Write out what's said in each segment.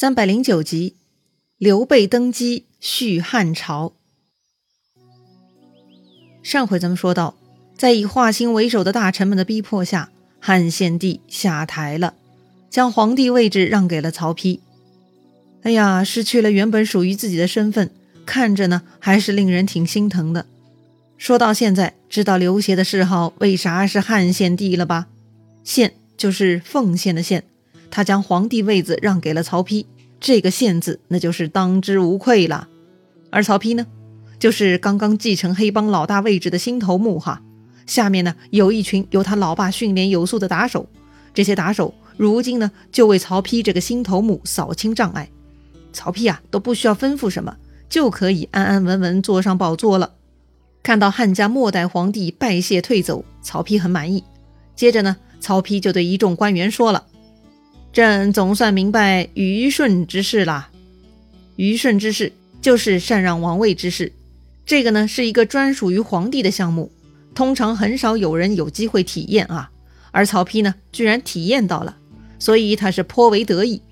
三百零九集，刘备登基续汉朝。上回咱们说到，在以华歆为首的大臣们的逼迫下，汉献帝下台了，将皇帝位置让给了曹丕。哎呀，失去了原本属于自己的身份，看着呢还是令人挺心疼的。说到现在，知道刘协的谥号为啥是汉献帝了吧？献就是奉献的献。他将皇帝位子让给了曹丕，这个“献”字那就是当之无愧了。而曹丕呢，就是刚刚继承黑帮老大位置的新头目哈。下面呢有一群由他老爸训练有素的打手，这些打手如今呢就为曹丕这个新头目扫清障碍。曹丕啊都不需要吩咐什么，就可以安安稳稳坐上宝座了。看到汉家末代皇帝拜谢退走，曹丕很满意。接着呢，曹丕就对一众官员说了。朕总算明白虞舜之事啦。虞舜之事就是禅让王位之事，这个呢是一个专属于皇帝的项目，通常很少有人有机会体验啊。而曹丕呢，居然体验到了，所以他是颇为得意。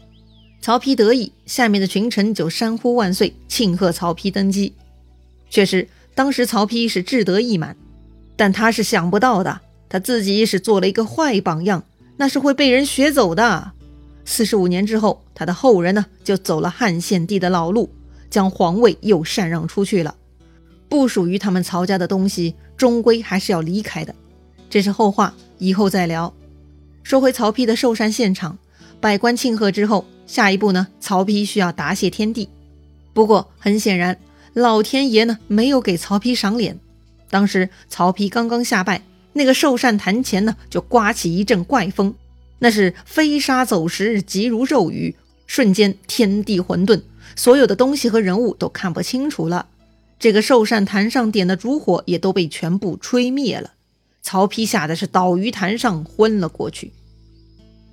曹丕得意，下面的群臣就山呼万岁，庆贺曹丕登基。确实，当时曹丕是志得意满，但他是想不到的，他自己是做了一个坏榜样，那是会被人学走的。四十五年之后，他的后人呢就走了汉献帝的老路，将皇位又禅让出去了。不属于他们曹家的东西，终归还是要离开的。这是后话，以后再聊。说回曹丕的寿禅现场，百官庆贺之后，下一步呢，曹丕需要答谢天地。不过很显然，老天爷呢没有给曹丕赏脸。当时曹丕刚刚下拜，那个寿禅坛前呢就刮起一阵怪风。那是飞沙走石，急如骤雨，瞬间天地混沌，所有的东西和人物都看不清楚了。这个寿膳坛上点的烛火也都被全部吹灭了。曹丕吓得是倒于坛上，昏了过去。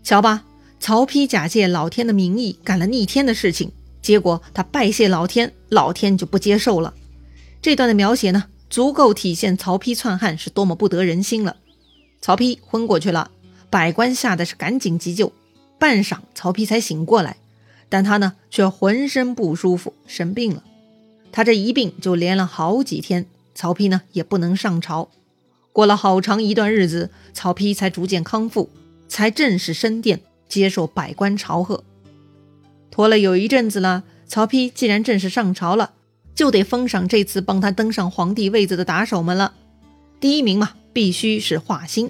瞧吧，曹丕假借老天的名义干了逆天的事情，结果他拜谢老天，老天就不接受了。这段的描写呢，足够体现曹丕篡汉是多么不得人心了。曹丕昏过去了。百官吓得是赶紧急救，半晌曹丕才醒过来，但他呢却浑身不舒服，生病了。他这一病就连了好几天，曹丕呢也不能上朝。过了好长一段日子，曹丕才逐渐康复，才正式升殿接受百官朝贺。拖了有一阵子了，曹丕既然正式上朝了，就得封赏这次帮他登上皇帝位子的打手们了。第一名嘛，必须是华歆。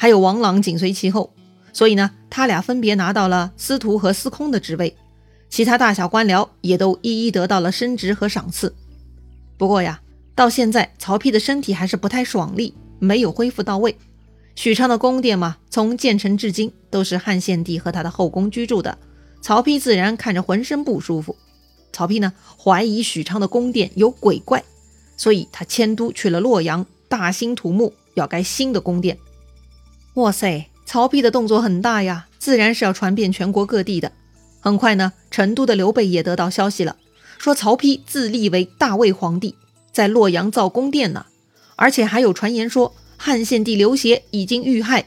还有王朗紧随其后，所以呢，他俩分别拿到了司徒和司空的职位，其他大小官僚也都一一得到了升职和赏赐。不过呀，到现在曹丕的身体还是不太爽利，没有恢复到位。许昌的宫殿嘛，从建成至今都是汉献帝和他的后宫居住的，曹丕自然看着浑身不舒服。曹丕呢，怀疑许昌的宫殿有鬼怪，所以他迁都去了洛阳，大兴土木，要盖新的宫殿。哇塞，曹丕的动作很大呀，自然是要传遍全国各地的。很快呢，成都的刘备也得到消息了，说曹丕自立为大魏皇帝，在洛阳造宫殿呢，而且还有传言说汉献帝刘协已经遇害。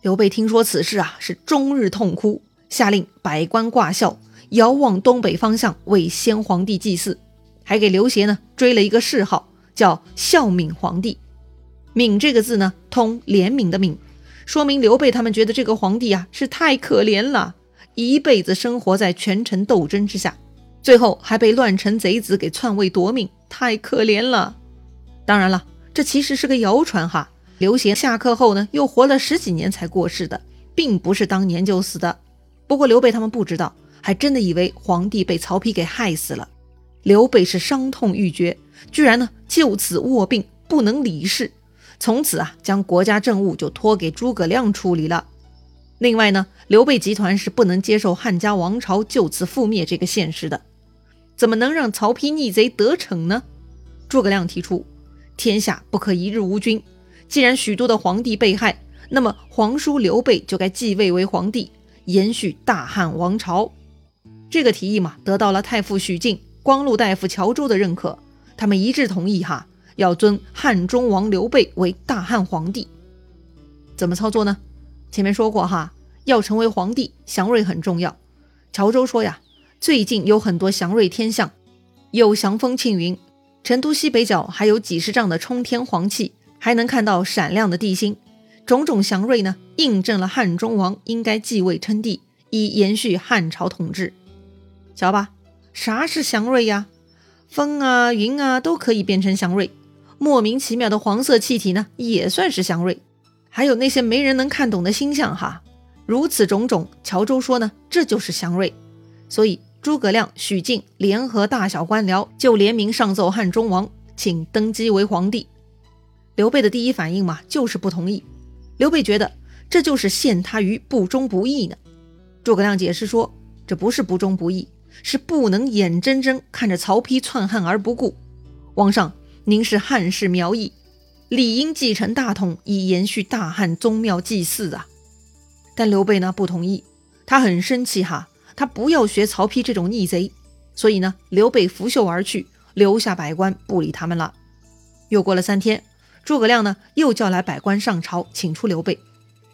刘备听说此事啊，是终日痛哭，下令百官挂孝，遥望东北方向为先皇帝祭祀，还给刘协呢追了一个谥号，叫孝敏皇帝。敏这个字呢，通怜悯的悯。说明刘备他们觉得这个皇帝啊是太可怜了，一辈子生活在权臣斗争之下，最后还被乱臣贼子给篡位夺命，太可怜了。当然了，这其实是个谣传哈。刘协下课后呢，又活了十几年才过世的，并不是当年就死的。不过刘备他们不知道，还真的以为皇帝被曹丕给害死了。刘备是伤痛欲绝，居然呢就此卧病，不能理事。从此啊，将国家政务就托给诸葛亮处理了。另外呢，刘备集团是不能接受汉家王朝就此覆灭这个现实的。怎么能让曹丕逆贼得逞呢？诸葛亮提出，天下不可一日无君。既然许多的皇帝被害，那么皇叔刘备就该继位为皇帝，延续大汉王朝。这个提议嘛，得到了太傅许靖、光禄大夫乔州的认可，他们一致同意哈。要尊汉中王刘备为大汉皇帝，怎么操作呢？前面说过哈，要成为皇帝，祥瑞很重要。乔州说呀，最近有很多祥瑞天象，有祥风庆云，成都西北角还有几十丈的冲天黄气，还能看到闪亮的地星，种种祥瑞呢，印证了汉中王应该继位称帝，以延续汉朝统治。瞧吧，啥是祥瑞呀？风啊、云啊都可以变成祥瑞，莫名其妙的黄色气体呢，也算是祥瑞。还有那些没人能看懂的星象哈，如此种种，乔州说呢，这就是祥瑞。所以诸葛亮、许靖联合大小官僚，就联名上奏汉中王，请登基为皇帝。刘备的第一反应嘛，就是不同意。刘备觉得这就是陷他于不忠不义呢。诸葛亮解释说，这不是不忠不义。是不能眼睁睁看着曹丕篡汉而不顾。王上，您是汉室苗裔，理应继承大统，以延续大汉宗庙祭祀啊。但刘备呢不同意，他很生气哈，他不要学曹丕这种逆贼。所以呢，刘备拂袖而去，留下百官不理他们了。又过了三天，诸葛亮呢又叫来百官上朝，请出刘备。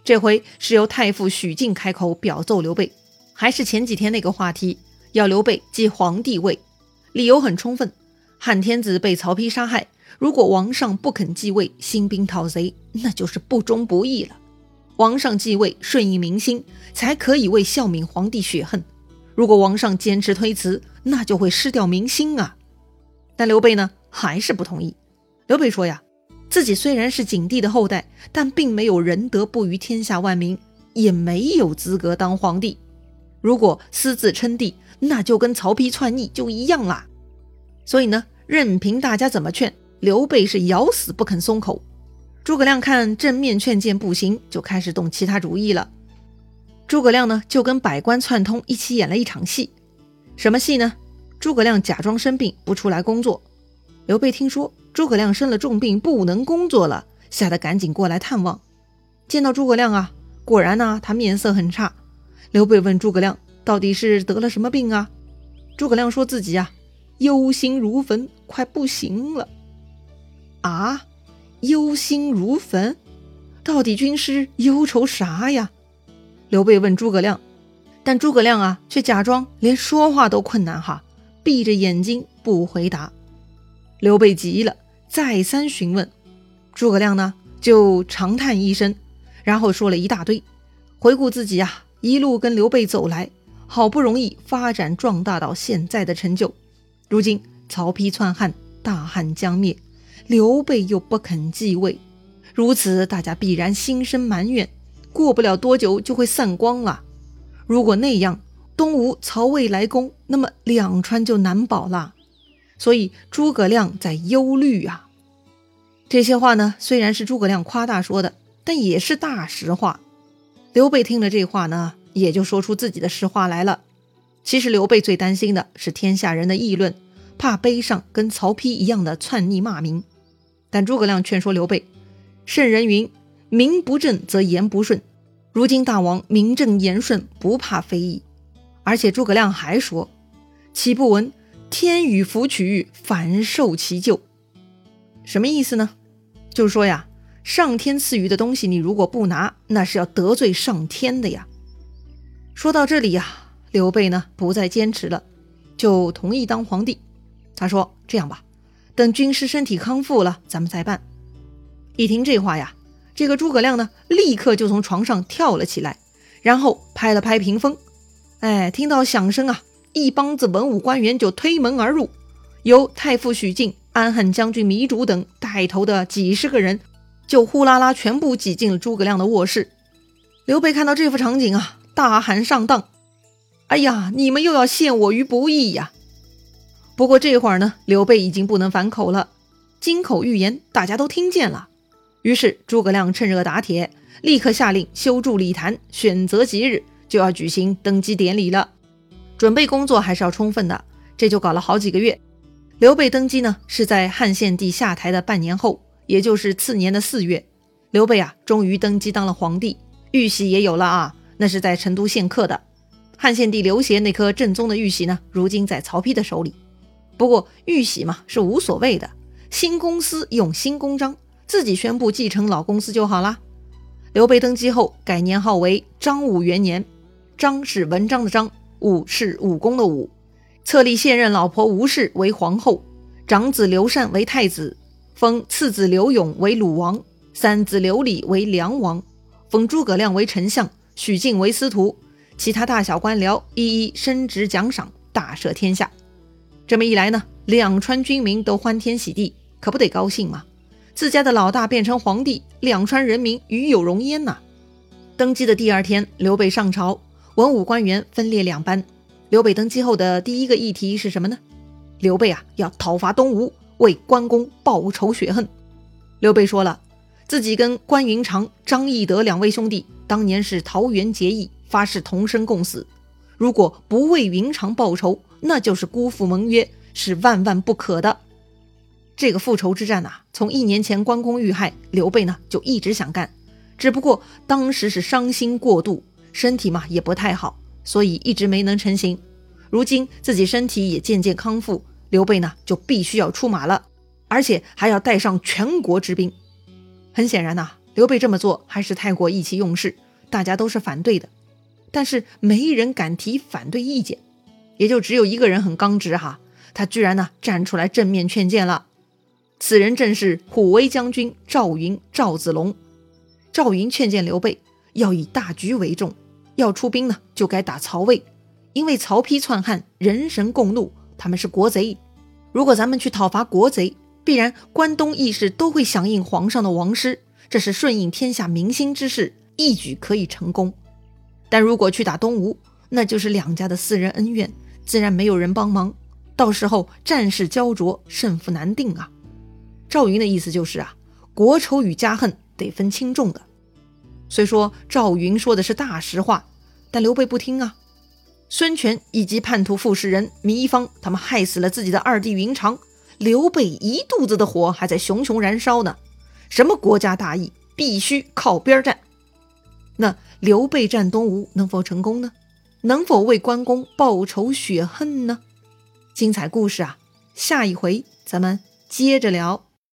这回是由太傅许靖开口表奏刘备，还是前几天那个话题。要刘备继皇帝位，理由很充分。汉天子被曹丕杀害，如果王上不肯继位，兴兵讨贼，那就是不忠不义了。王上继位，顺应民心，才可以为孝敏皇帝雪恨。如果王上坚持推辞，那就会失掉民心啊。但刘备呢，还是不同意。刘备说呀，自己虽然是景帝的后代，但并没有仁德不于天下万民，也没有资格当皇帝。如果私自称帝，那就跟曹丕篡逆就一样啦，所以呢，任凭大家怎么劝，刘备是咬死不肯松口。诸葛亮看正面劝谏不行，就开始动其他主意了。诸葛亮呢，就跟百官串通一起演了一场戏。什么戏呢？诸葛亮假装生病不出来工作。刘备听说诸葛亮生了重病不能工作了，吓得赶紧过来探望。见到诸葛亮啊，果然呢，他面色很差。刘备问诸葛亮。到底是得了什么病啊？诸葛亮说自己呀，忧心如焚，快不行了。啊，忧心如焚，到底军师忧愁啥呀？刘备问诸葛亮，但诸葛亮啊，却假装连说话都困难哈，闭着眼睛不回答。刘备急了，再三询问，诸葛亮呢，就长叹一声，然后说了一大堆，回顾自己啊，一路跟刘备走来。好不容易发展壮大到现在的成就，如今曹丕篡汉，大汉将灭，刘备又不肯继位，如此大家必然心生埋怨，过不了多久就会散光了。如果那样，东吴曹魏来攻，那么两川就难保了。所以诸葛亮在忧虑啊。这些话呢，虽然是诸葛亮夸大说的，但也是大实话。刘备听了这话呢。也就说出自己的实话来了。其实刘备最担心的是天下人的议论，怕背上跟曹丕一样的篡逆骂名。但诸葛亮劝说刘备：“圣人云，名不正则言不顺。如今大王名正言顺，不怕非议。而且诸葛亮还说：‘岂不闻天与福取，反受其咎？’什么意思呢？就是说呀，上天赐予的东西，你如果不拿，那是要得罪上天的呀。”说到这里呀，刘备呢不再坚持了，就同意当皇帝。他说：“这样吧，等军师身体康复了，咱们再办。”一听这话呀，这个诸葛亮呢立刻就从床上跳了起来，然后拍了拍屏风。哎，听到响声啊，一帮子文武官员就推门而入，由太傅许靖、安汉将军糜竺等带头的几十个人，就呼啦啦全部挤进了诸葛亮的卧室。刘备看到这幅场景啊。大喊上当！哎呀，你们又要陷我于不义呀！不过这会儿呢，刘备已经不能反口了，金口玉言，大家都听见了。于是诸葛亮趁热打铁，立刻下令修筑礼坛，选择吉日就要举行登基典礼了。准备工作还是要充分的，这就搞了好几个月。刘备登基呢，是在汉献帝下台的半年后，也就是次年的四月，刘备啊，终于登基当了皇帝，玉玺也有了啊。那是在成都献刻的汉献帝刘协那颗正宗的玉玺呢，如今在曹丕的手里。不过玉玺嘛是无所谓的，新公司用新公章，自己宣布继承老公司就好啦。刘备登基后改年号为章武元年，章是文章的章，武是武功的武。册立现任老婆吴氏为皇后，长子刘禅为太子，封次子刘永为鲁王，三子刘礼为梁王，封诸葛亮为丞相，许靖为司徒，其他大小官僚一一升职奖赏，大赦天下。这么一来呢，两川军民都欢天喜地，可不得高兴吗？自家的老大变成皇帝，两川人民与有荣焉呐！登基的第二天，刘备上朝，文武官员分列两班。刘备登基后的第一个议题是什么呢？刘备啊，要讨伐东吴，为关公报仇雪恨。刘备说了，自己跟关云长、张翼德两位兄弟当年是桃园结义，发誓同生共死。如果不为云长报仇，那就是辜负盟约，是万万不可的。这个复仇之战呐，从一年前关公遇害，刘备呢就一直想干，只不过当时是伤心过度，身体嘛也不太好，所以一直没能成行。如今自己身体也渐渐康复，刘备呢就必须要出马了，而且还要带上全国之兵。很显然呐，刘备这么做还是太过意气用事，大家都是反对的，但是没人敢提反对意见，也就只有一个人很刚直哈，他居然呢站出来正面劝谏了。此人正是虎威将军赵云赵子龙。赵云劝谏刘备要以大局为重，要出兵呢就该打曹魏，因为曹丕篡汉，人神共怒，他们是国贼。如果咱们去讨伐国贼，必然关东义士都会响应皇上的王师，这是顺应天下民心之事，一举可以成功。但如果去打东吴，那就是两家的私人恩怨，自然没有人帮忙，到时候战事焦灼，胜负难定啊。赵云的意思就是啊，国仇与家恨得分轻重的。虽说赵云说的是大实话，但刘备不听啊。孙权以及叛徒傅士仁、糜芳，他们害死了自己的二弟云长，刘备一肚子的火还在熊熊燃烧呢。什么国家大义，必须靠边站。那刘备战东吴能否成功呢？能否为关公报仇雪恨呢？精彩故事啊，下一回咱们接着聊。